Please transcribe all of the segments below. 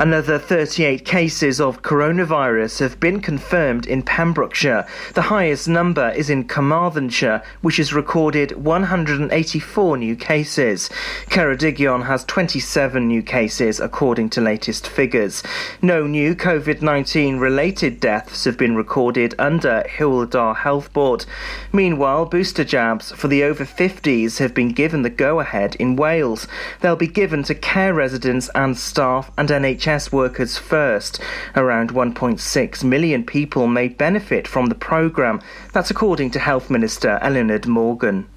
Another 38 cases of coronavirus have been confirmed in Pembrokeshire. The highest number is in Carmarthenshire, which has recorded 184 new cases. Ceredigion has 27 new cases, according to latest figures. No new COVID 19 related deaths have been recorded under Dda Health Board. Meanwhile, booster jabs for the over 50s have been given the go ahead in Wales. They'll be given to care residents and staff and NHS NHS workers first. Around 1.6 million people may benefit from the programme. That's according to Health Minister Eluned Morgan.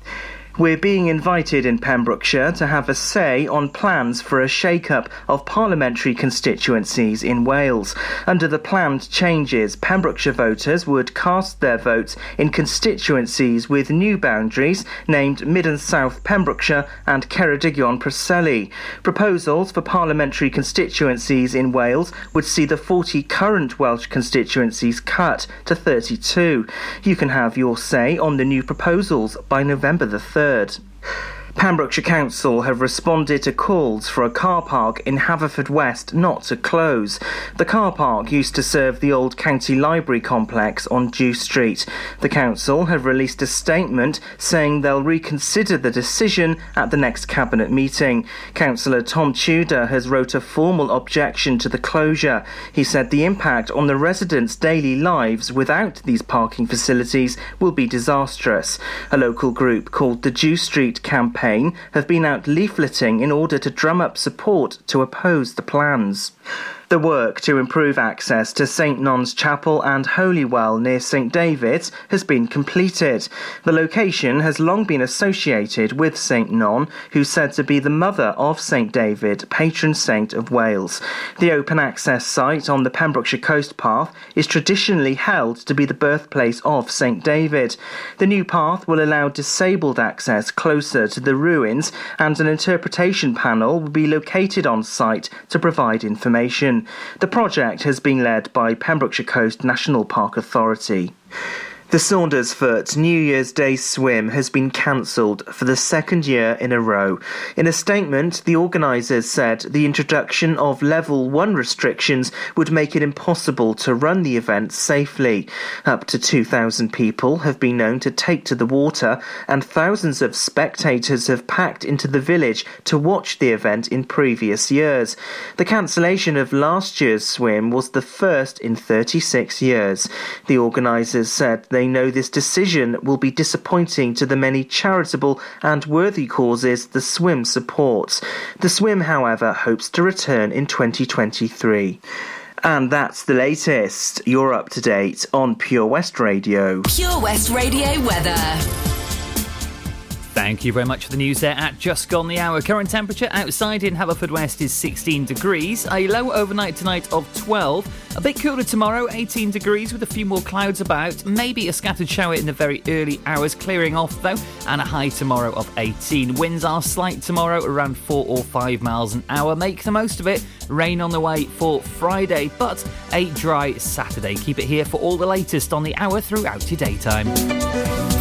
We're being invited in Pembrokeshire to have a say on plans for a shake-up of parliamentary constituencies in Wales. Under the planned changes, Pembrokeshire voters would cast their votes in constituencies with new boundaries named Mid and South Pembrokeshire and Ceredigion Preseli. Proposals for parliamentary constituencies in Wales would see the 40 current Welsh constituencies cut to 32. You can have your say on the new proposals by November the 3rd third. Pembrokeshire Council have responded to calls for a car park in Haverfordwest not to close. The car park used to serve the old county library complex on Dew Street. The council have released a statement saying they'll reconsider the decision at the next cabinet meeting. Councillor Tom Tudor has wrote a formal objection to the closure. He said the impact on the residents' daily lives without these parking facilities will be disastrous. A local group called the Dew Street Campaign have been out leafleting in order to drum up support to oppose the plans. The work to improve access to St Non's Chapel and Holywell near St David's has been completed. The location has long been associated with St Non, who's said to be the mother of St David, patron saint of Wales. The open access site on the Pembrokeshire Coast Path is traditionally held to be the birthplace of St David. The new path will allow disabled access closer to the ruins, and an interpretation panel will be located on site to provide information. The project has been led by Pembrokeshire Coast National Park Authority. The Saundersfoot New Year's Day swim has been cancelled for the second year in a row. In a statement, the organisers said the introduction of level 1 restrictions would make it impossible to run the event safely. Up to 2,000 people have been known to take to the water, and thousands of spectators have packed into the village to watch the event in previous years. The cancellation of last year's swim was the first in 36 years. The organisers said they they know this decision will be disappointing to the many charitable and worthy causes the swim supports. The swim, however, hopes to return in 2023. And that's the latest. You're up to date on Pure West Radio. Pure West Radio weather. Thank you very much for the news there at Just Gone the Hour. Current temperature outside in Haverfordwest is 16 degrees, a low overnight tonight of 12. A bit cooler tomorrow, 18 degrees with a few more clouds about, maybe a scattered shower in the very early hours, clearing off though, and a high tomorrow of 18. Winds are slight tomorrow, around 4 or 5 miles an hour. Make the most of it. Rain on the way for Friday, but a dry Saturday. Keep it here for all the latest on the hour throughout your daytime.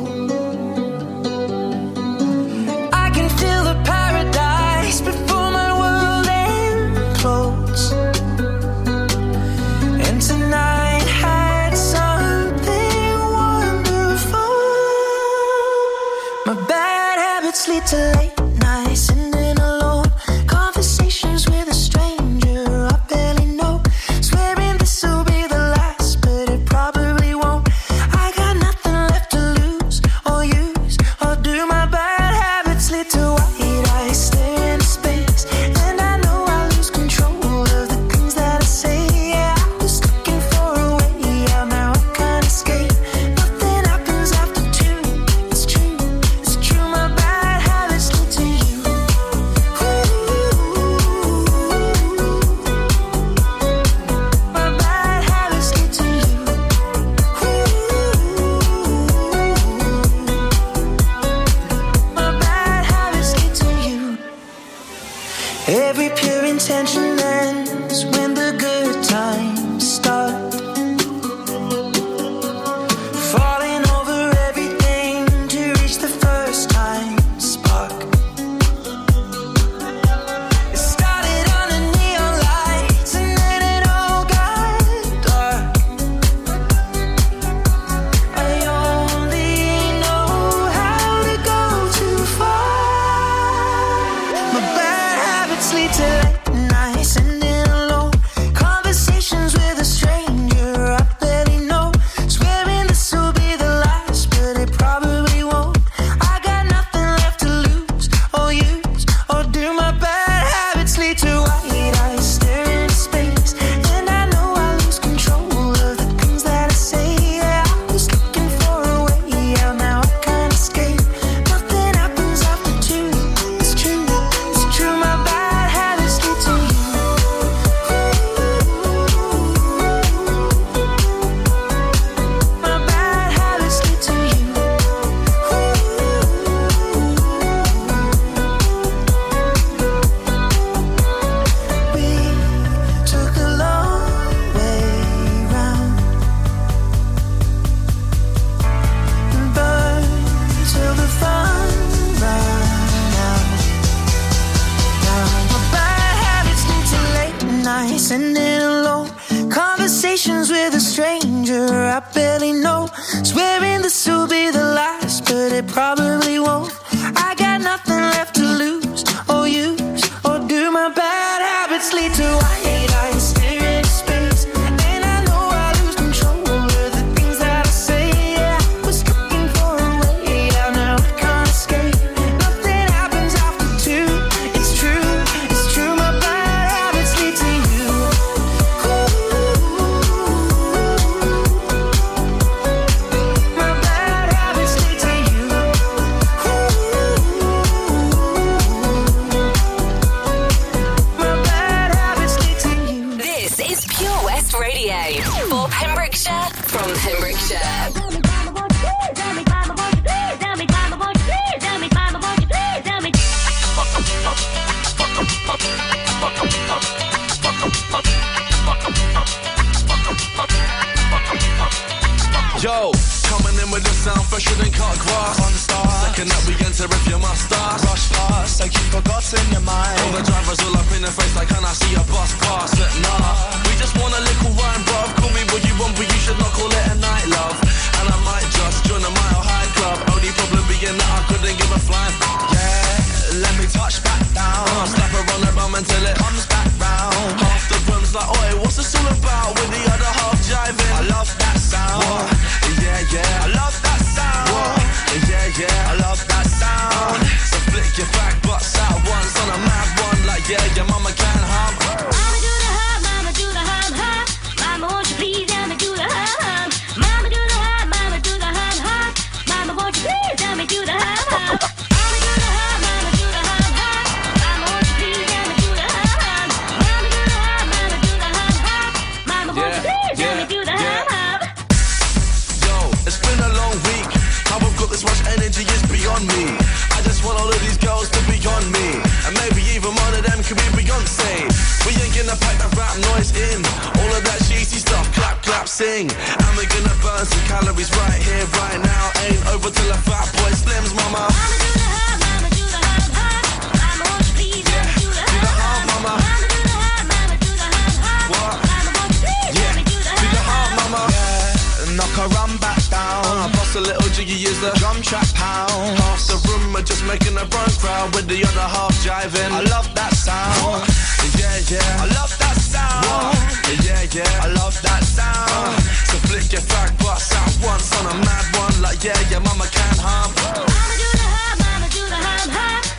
I run back down. I bust a little jiggy, Use the drum track pound. Half the room are just making a brown crowd with the other half jiving. I love that sound. Yeah, yeah. I love that sound. Yeah, yeah. I love that sound. So flick your track, bust out once on a mad one. Like, yeah, yeah, mama can't harm. Mama do the high, mama do the high, high.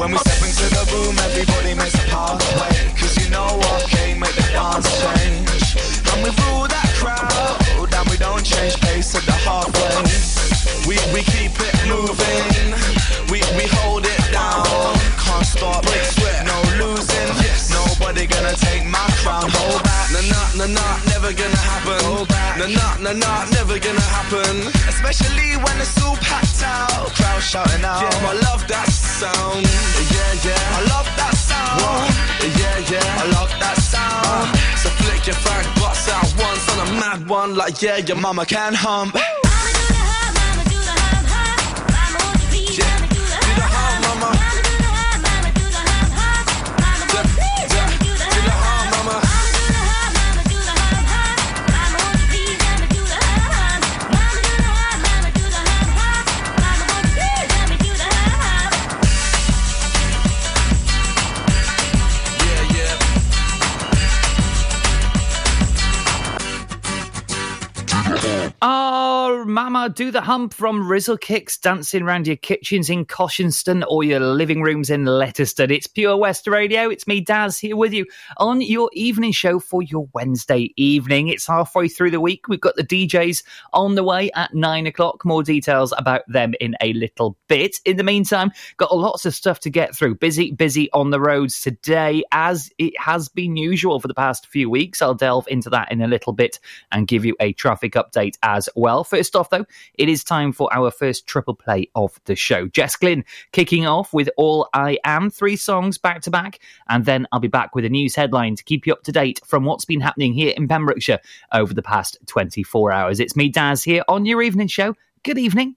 When we step into the room, everybody makes a pathway. Cause you know what came make the dance change. And we rule that crowd, and we don't change pace at the halfway. We, we keep it moving, we, we hold it down. Can't stop it, no losing. Nobody gonna take my crown, hold back. Nah, nah, nah, nah never gonna happen. Nah, nah, nah, nah, never gonna happen. Especially when it's all packed out, crowd shouting out. Yeah, I love that sound. Yeah, yeah, I love that sound. What? Yeah, yeah, I love that sound. Uh, so flick your fag butts out once on a mad one, like yeah, your mama can hump. Oh, Mama, do the hump from Rizzle Kicks dancing around your kitchens in Cosheston or your living rooms in Letterston. It's Pure West Radio. It's me, Daz, here with you on your evening show for your Wednesday evening. It's halfway through the week. We've got the DJs on the way at nine o'clock. More details about them in a little bit. In the meantime, got lots of stuff to get through. Busy, busy on the roads today, as it has been usual for the past few weeks. I'll delve into that in a little bit and give you a traffic update as well. First off, though, it is time for our first triple play of the show. Jess Glynne kicking off with All I Am, three songs back to back, and then I'll be back with a news headline to keep you up to date from what's been happening here in Pembrokeshire over the past 24 hours. It's me, Daz, here on your evening show. Good evening.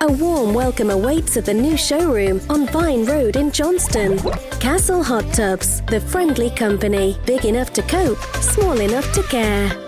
A warm welcome awaits at the new showroom on Vine Road in Johnston. Castle Hot Tubs, the friendly company, big enough to cope, small enough to care.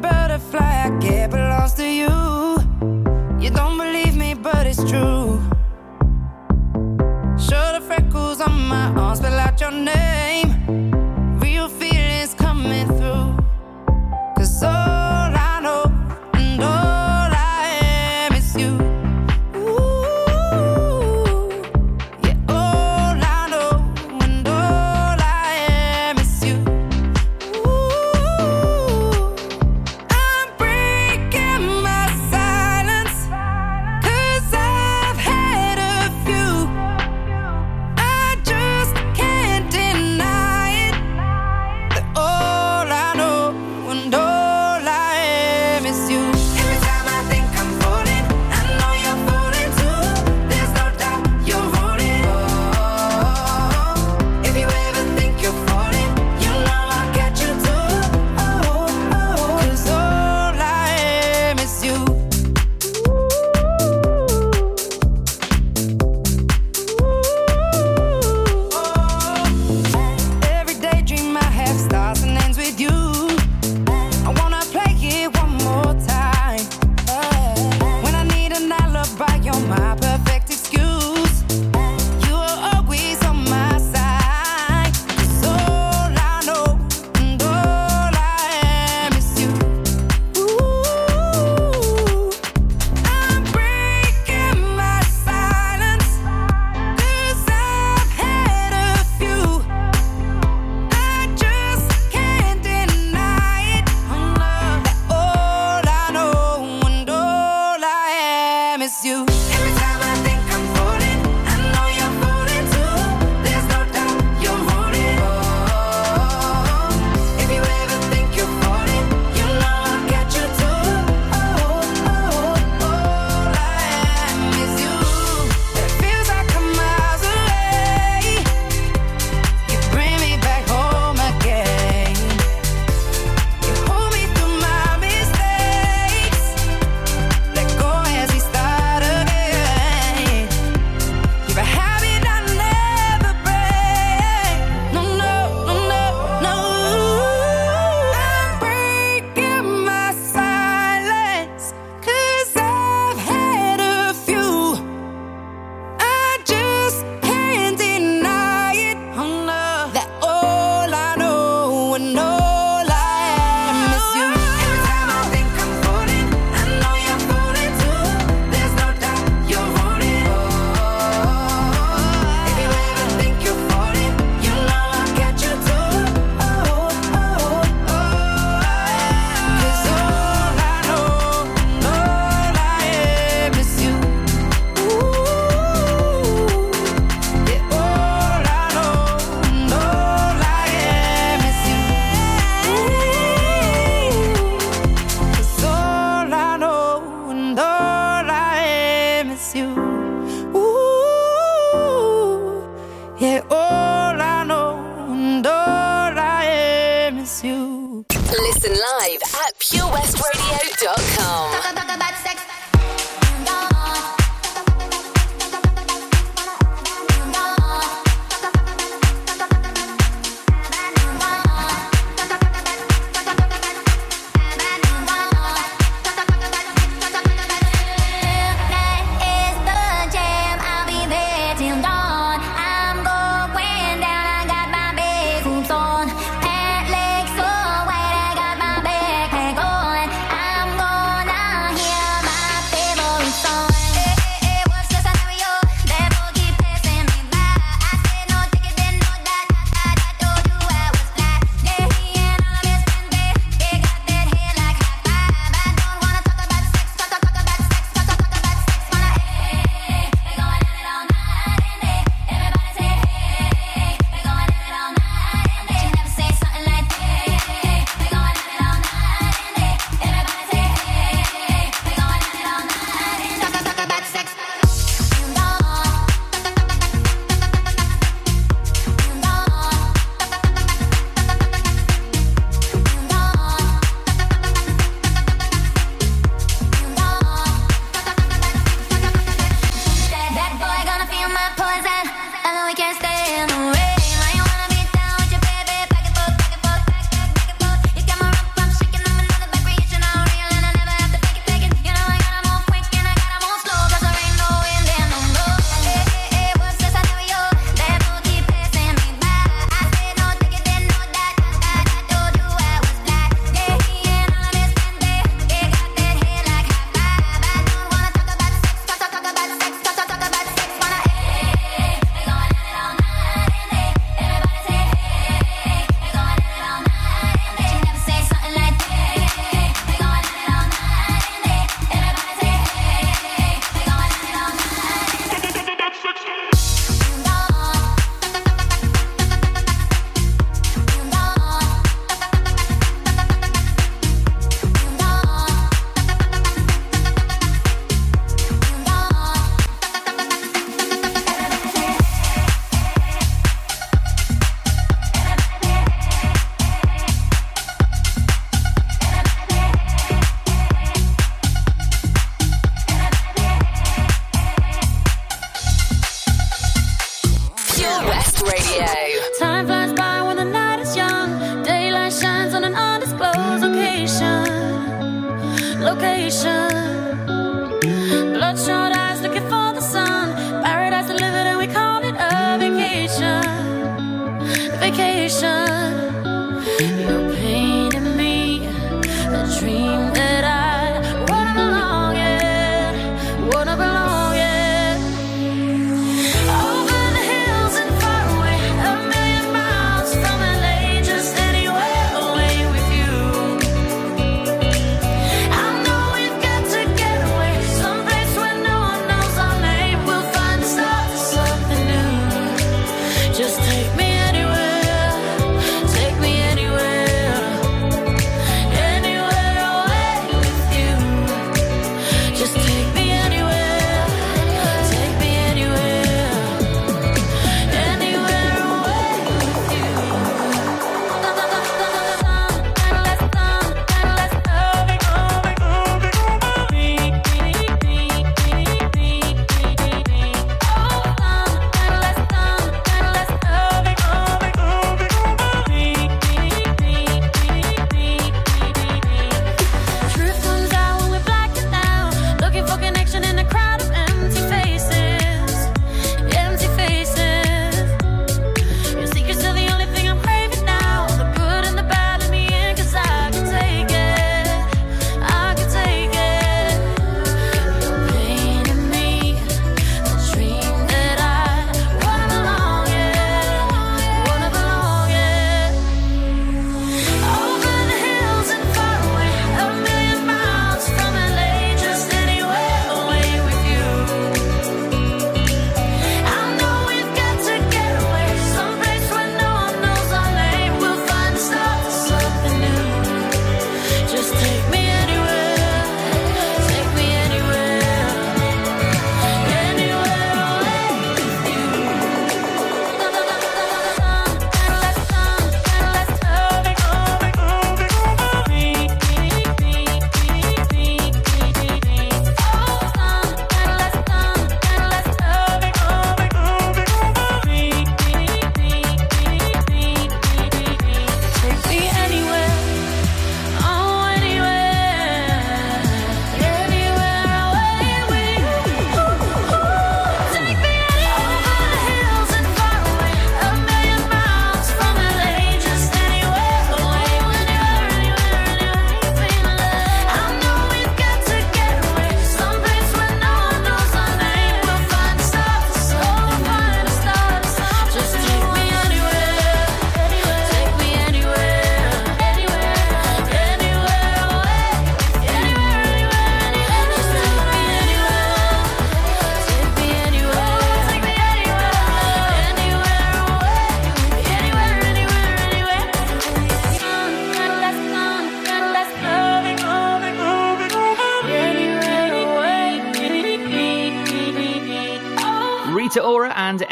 butterfly I get belongs to you. You don't believe me, but it's true. Show the freckles on my arm, spell out your name.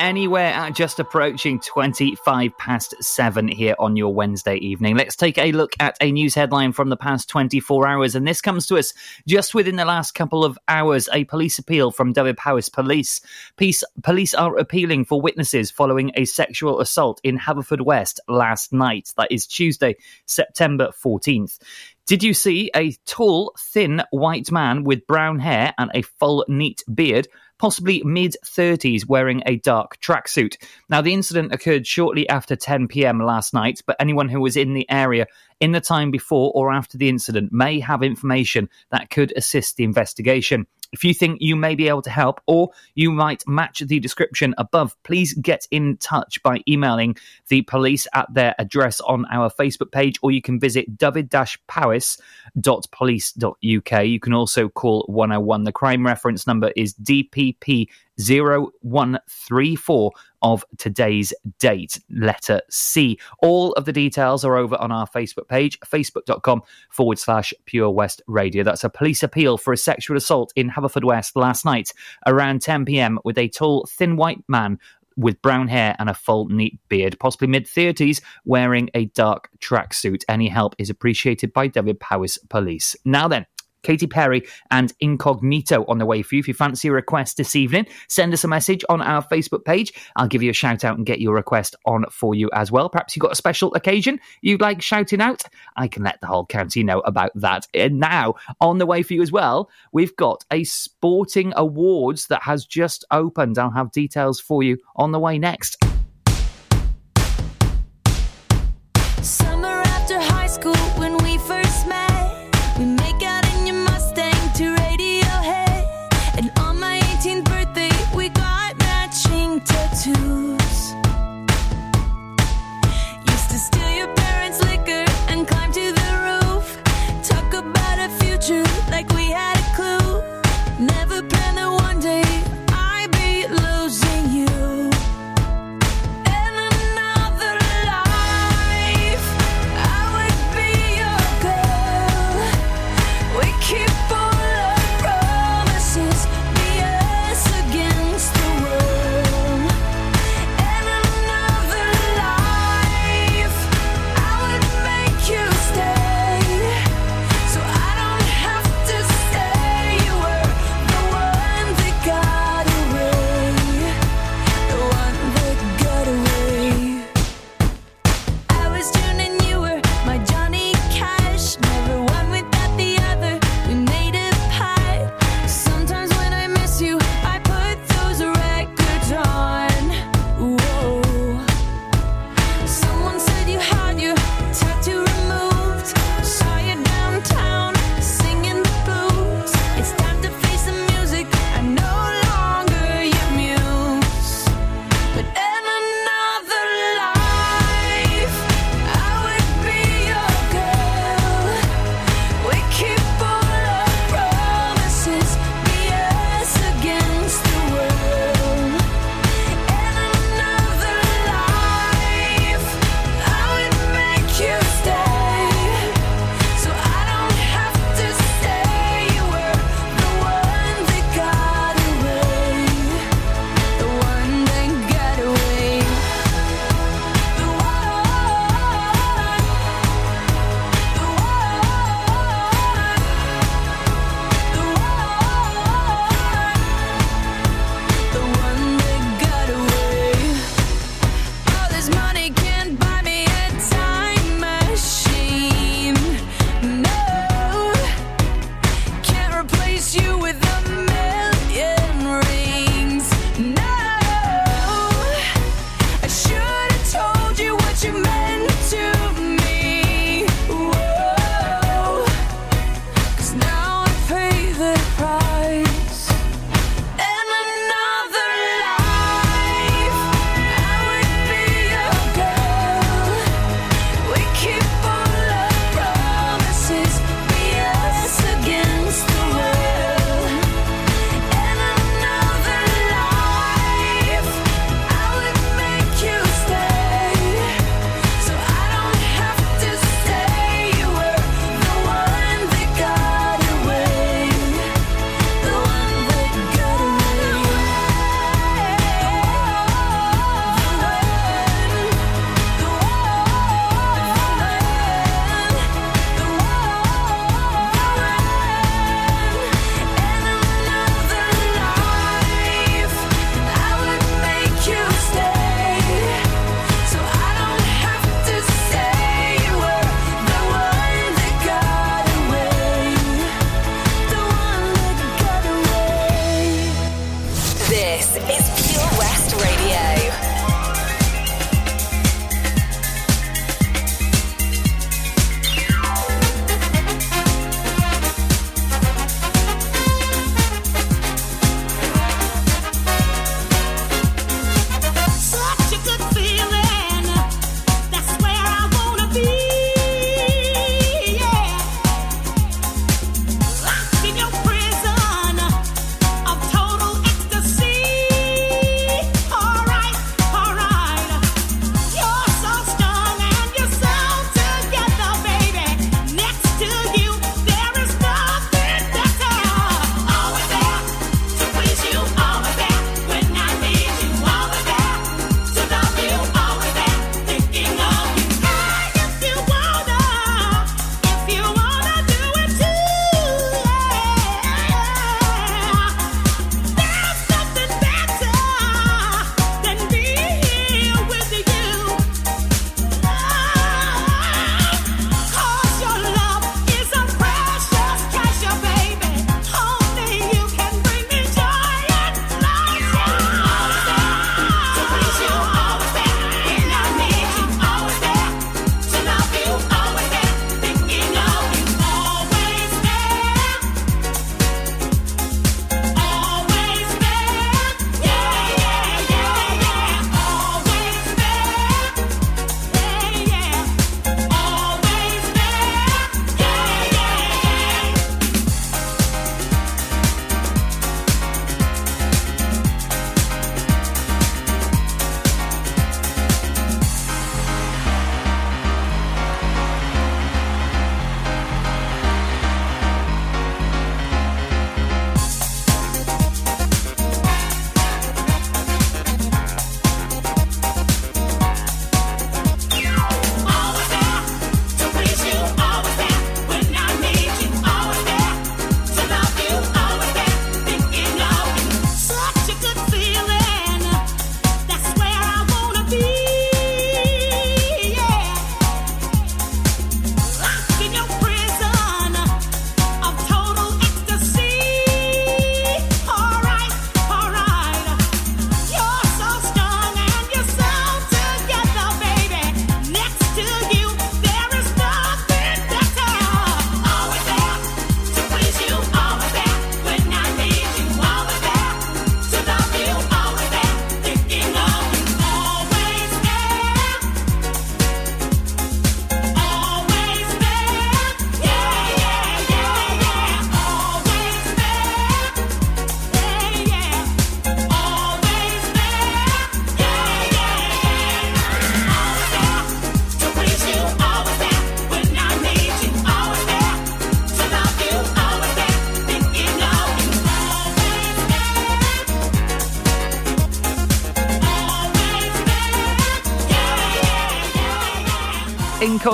Anywhere at just approaching 25 past 7 here on your Wednesday evening. Let's take a look at a news headline from the past 24 hours, and this comes to us just within the last couple of hours. A police appeal from Dyfed-Powys Police. Peace, police are appealing for witnesses following a sexual assault in Haverfordwest last night. That is Tuesday, September 14th. Did you see a tall, thin white man with brown hair and a full, neat beard? Possibly mid 30s, wearing a dark tracksuit. Now, the incident occurred shortly after 10 pm last night, but anyone who was in the area in the time before or after the incident may have information that could assist the investigation. If you think you may be able to help or you might match the description above, please get in touch by emailing the police at their address on our Facebook page or you can visit dyfed-powys.police.uk. You can also call 101. The crime reference number is DPP 0134 of today's date, letter C. All of the details are over on our Facebook page, facebook.com forward slash Pure West Radio. That's a police appeal for a sexual assault in Haverfordwest last night around 10 pm with a tall, thin white man with brown hair and a full, neat beard, possibly mid 30s, wearing a dark tracksuit. Any help is appreciated by Dyfed-Powys Police. Now then, Katy Perry and Incognito on the way for you. If you fancy a request this evening, send us a message on our Facebook page. I'll give you a shout out and get your request on for you as well. Perhaps you've got a special occasion you'd like shouting out. I can let the whole county know about that. And now, on the way for you as well, we've got a sporting awards that has just opened. I'll have details for you on the way next. Summer after high school when we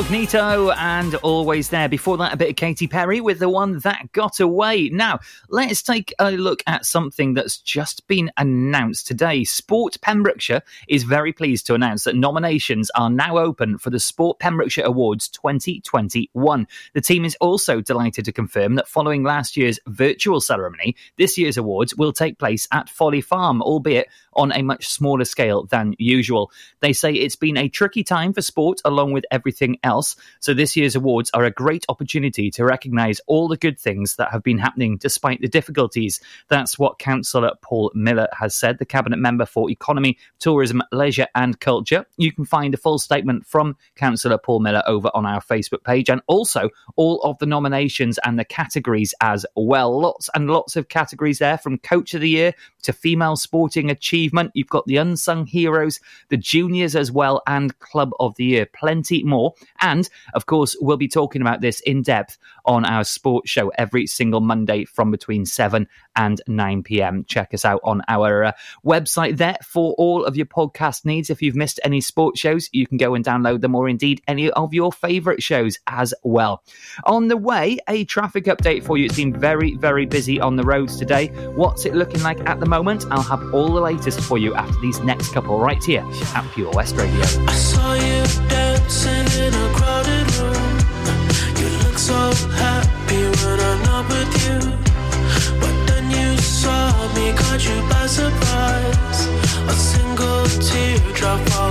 Incognito and always there. Before that, a bit of Katy Perry with the one that got away. Now, let's take a look at something that's just been announced today. Sport Pembrokeshire is very pleased to announce that nominations are now open for the Sport Pembrokeshire Awards 2021. The team is also delighted to confirm that following last year's virtual ceremony, this year's awards will take place at Folly Farm, albeit on a much smaller scale than usual. They say it's been a tricky time for sport along with everything else, so this year's awards are a great opportunity to recognise all the good things that have been happening despite the difficulties. That's what Councillor Paul Miller has said, the Cabinet Member for Economy, Tourism, Leisure and Culture. You can find a full statement from Councillor Paul Miller over on our Facebook page and also all of the nominations and the categories as well. Lots and lots of categories there from Coach of the Year to Female Sporting Achievement. You've got the Unsung Heroes, the Juniors as well, and Club of the Year. Plenty more. And of course, we'll be talking about this in depth on our sports show every single Monday from between 7 and 9 p.m. Check us out on our uh, website there for all of your podcast needs. If you've missed any sports shows, you can go and download them or indeed any of your favourite shows as well. On the way, a traffic update for you. It's been very, very busy on the roads today. What's it looking like at the moment? I'll have all the latest for you after these next couple right here at Pure West Radio. I saw you dancing in a crowded room. You look so happy when I'm not with you. But then you saw me, caught you by surprise. A single teardrop falling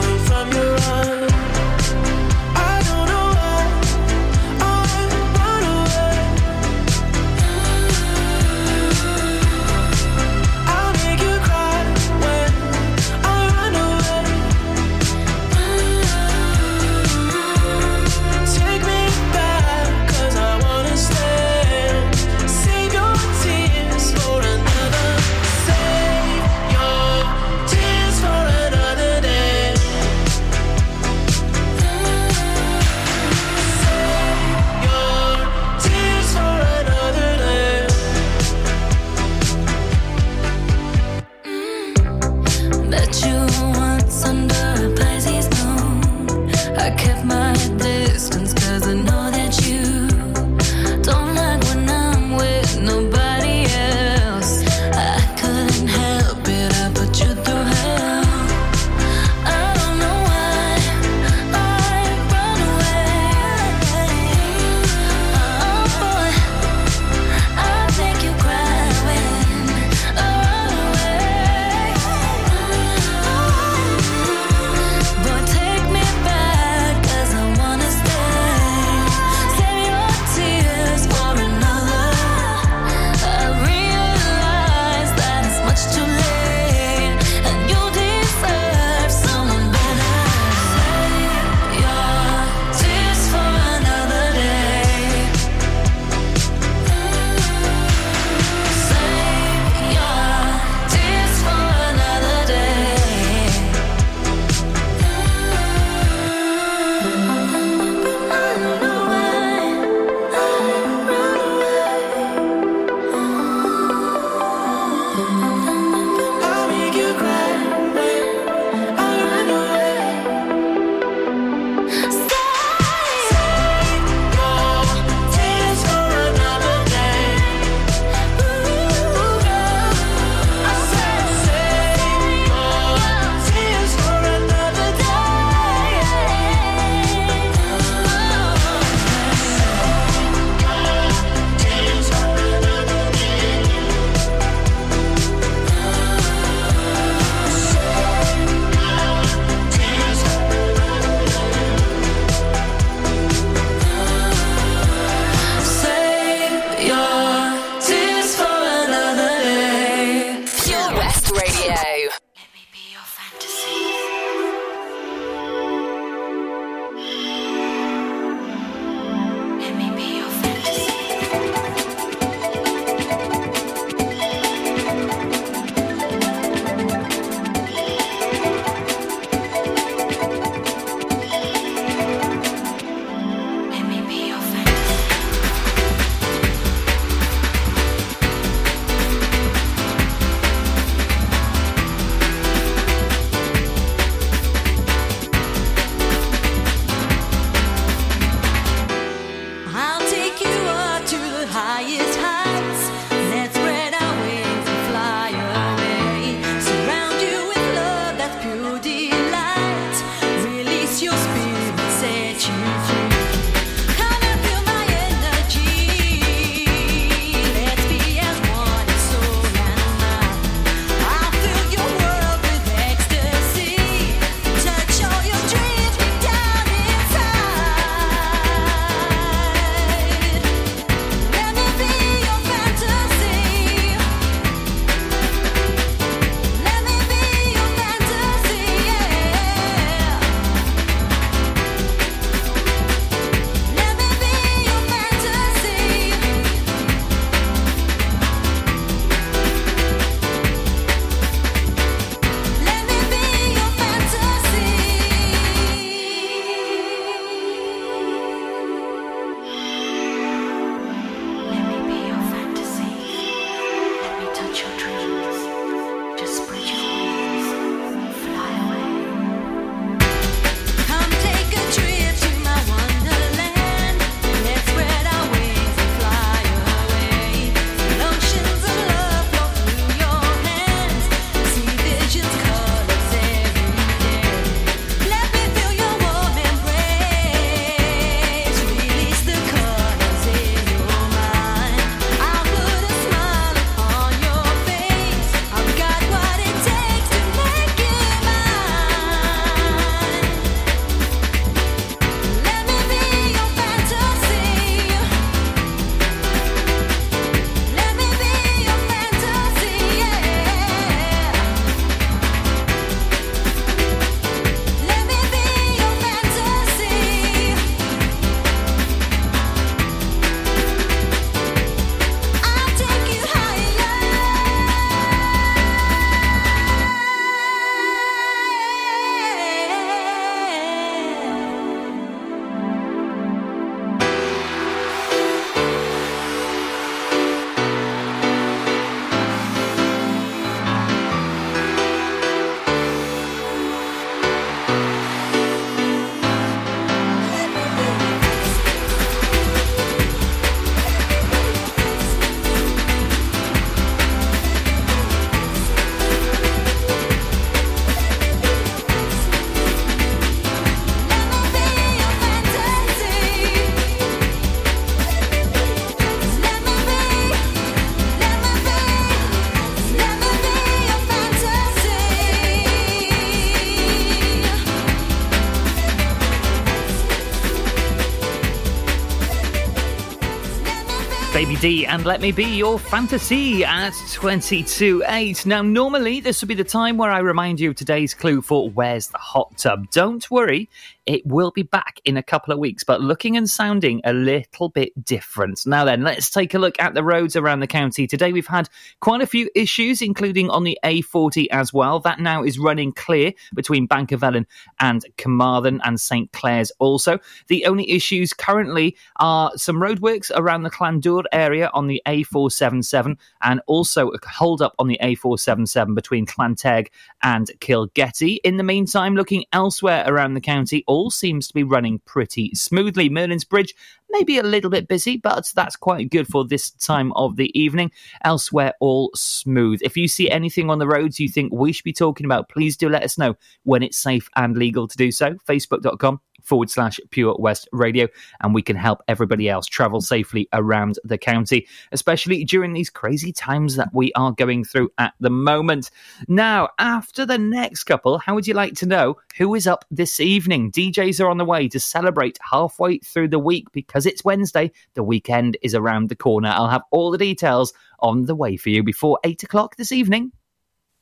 D and Let Me Be Your Fantasy at 22.8. Now, normally this would be the time where I remind you of today's clue for Where's the Hot Tub? Don't worry, it will be back in a couple of weeks, but looking and sounding a little bit different. Now, then, let's take a look at the roads around the county. Today, we've had quite a few issues, including on the A40 as well. That now is running clear between Bancyfelin and Carmarthen and St Clears also. The only issues currently are some roadworks around the Clandur area on the A477 and also a hold up on the A477 between Llanteg and Kilgetty. In the meantime, looking elsewhere around the county, all seems to be running pretty smoothly. Merlin's Bridge maybe a little bit busy, but that's quite good for this time of the evening. Elsewhere, all smooth. If you see anything on the roads you think we should be talking about, please do let us know when it's safe and legal to do so. Facebook.com forward slash Pure West Radio, and we can help everybody else travel safely around the county, especially during these crazy times that we are going through at the moment. Now, after the next couple, how would you like to know who is up this evening? DJs are on the way to celebrate halfway through the week because it's Wednesday. The weekend is around the corner. I'll have all the details on the way for you before eight o'clock this evening.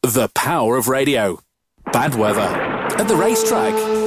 The power of radio. Bad weather. At the racetrack.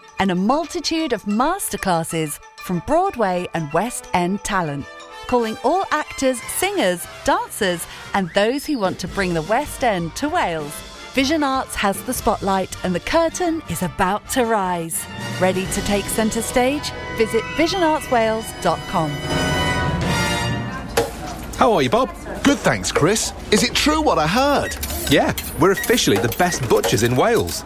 and a multitude of masterclasses from Broadway and West End talent. Calling all actors, singers, dancers, and those who want to bring the West End to Wales. Vision Arts has the spotlight and the curtain is about to rise. Ready to take centre stage? Visit visionartswales.com. How are you, Bob? Good, thanks, Chris. Is it true what I heard? Yeah, we're officially the best butchers in Wales.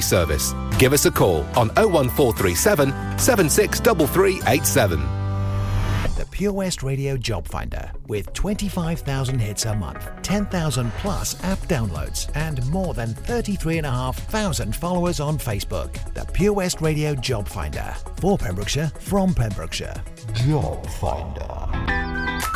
service. Give us a call on 01437 763387. The Pure West Radio Job Finder with 25,000 hits a month, 10,000 plus app downloads, and more than 33,500 followers on Facebook. The Pure West Radio Job Finder for Pembrokeshire from Pembrokeshire. Job Finder.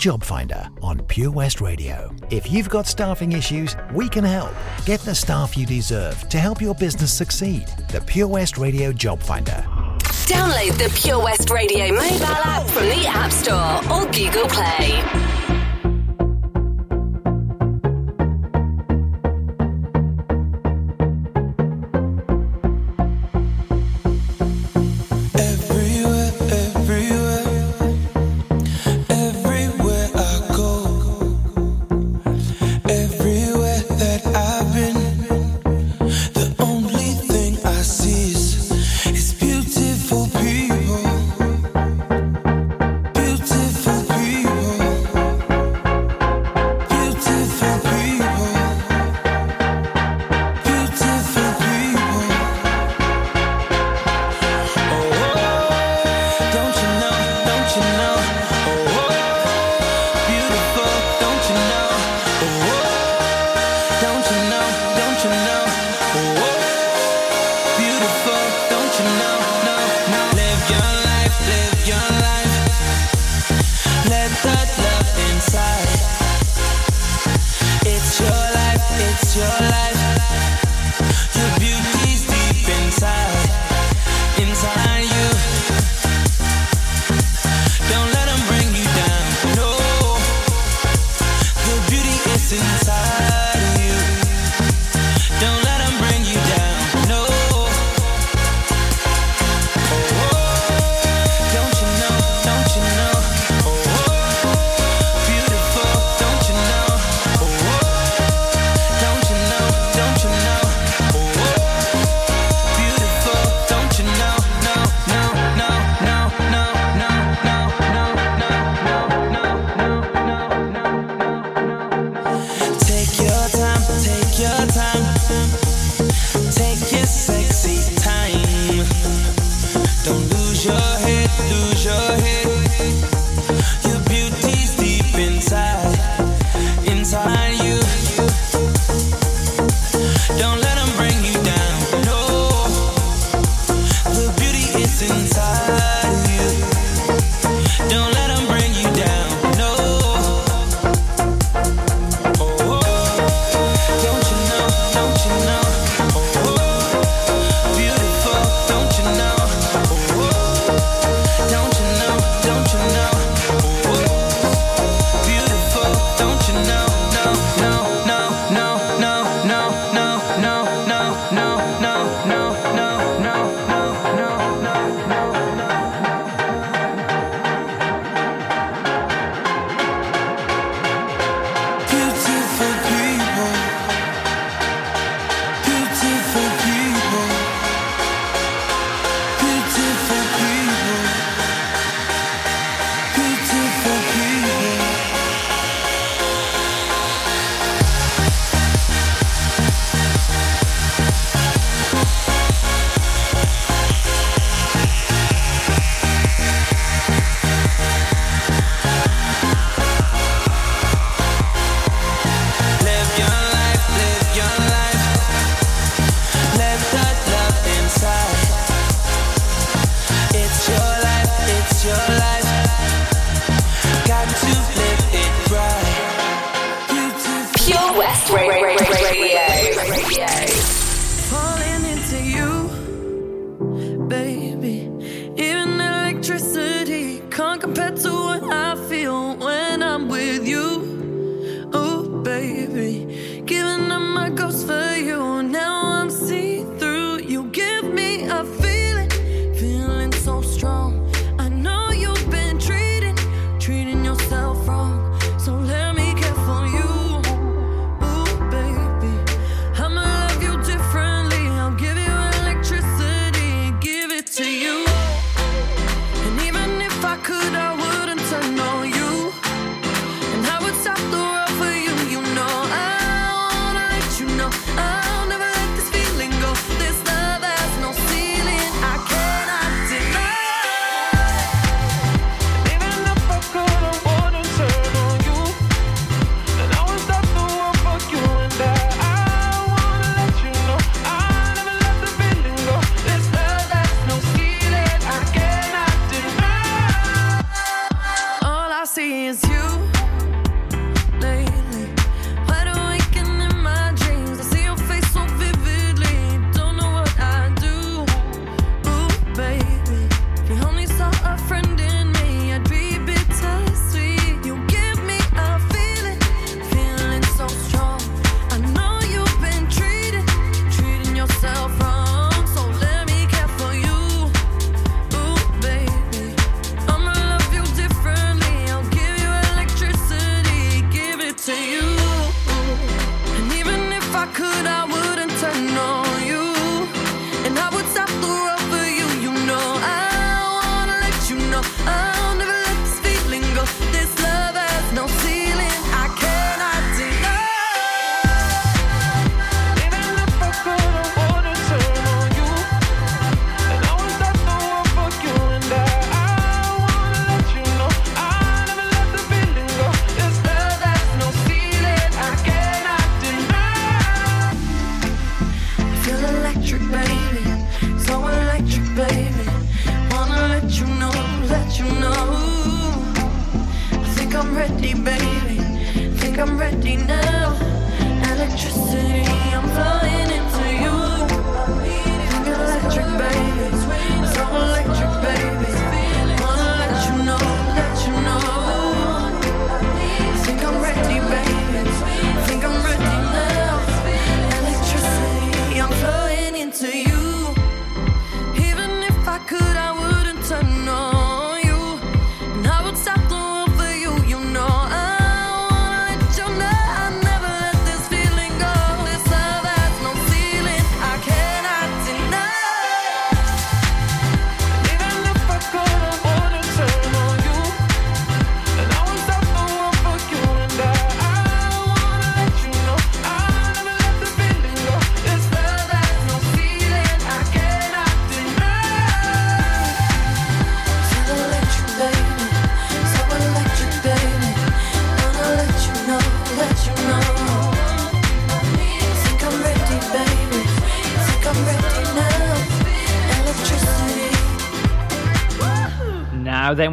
Job Finder on Pure West Radio. If you've got staffing issues, we can help. Get the staff you deserve to help your business succeed. The Pure West Radio Job Finder. Download the Pure West Radio mobile app from the App Store or Google Play.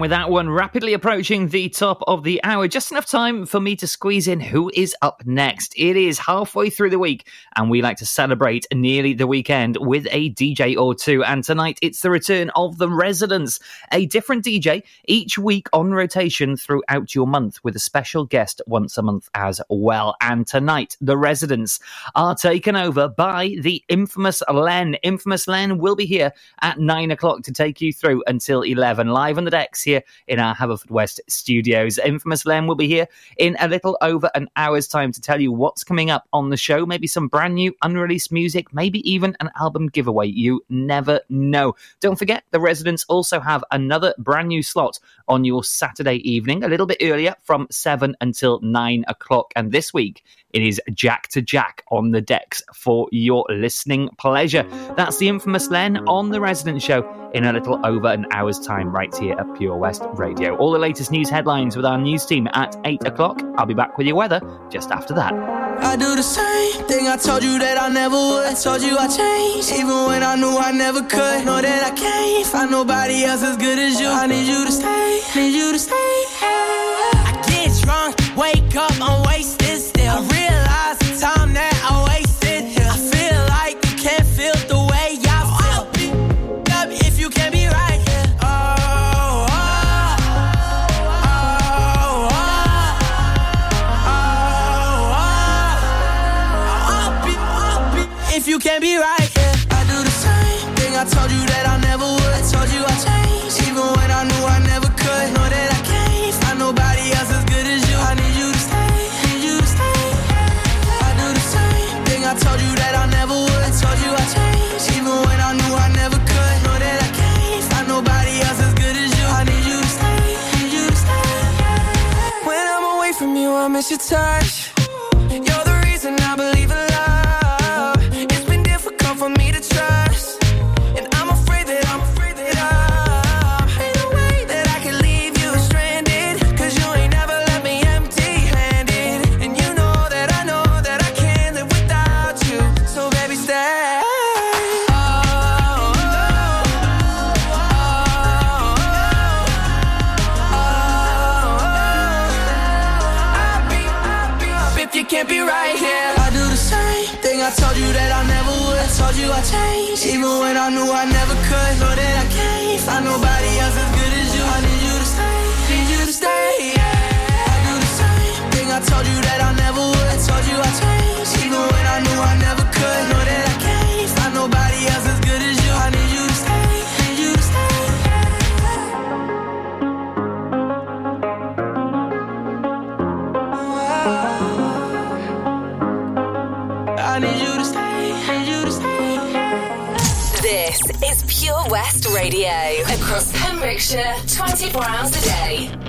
Now then, with that one rapidly approaching the top of the hour, just enough time for me to squeeze in who is up next. It is halfway through the week, and we like to celebrate nearly the weekend with a DJ or two. And tonight, it's the return of the Residents, a different DJ each week on rotation throughout your month, with a special guest once a month as well. And tonight, the Residents are taken over by the infamous Len. Infamous Len will be here at nine o'clock to take you through until 11, live on the decks here in our Haverfordwest studios. Infamous Len will be here in a little over an hour's time to tell you what's coming up on the show, maybe some brand new unreleased music, maybe even an album giveaway. You never know. Don't forget, the residents also have another brand new slot on your Saturday evening, a little bit earlier from 7 until 9 o'clock. And this week, it is Jack to Jack on the decks for your listening pleasure. That's the infamous Len on the Resident Show in a little over an hour's time, right here at Pure West Radio. All the latest news headlines with our news team at 8 o'clock. I'll be back with your weather just after that. I do the same thing I told you that I never would. I told you I changed, even when I knew I never could. Know that I can't find nobody else as good as you. I need you to stay, you to stay, need you to stay. This is Pure West Radio across Pembrokeshire 24 hours a day.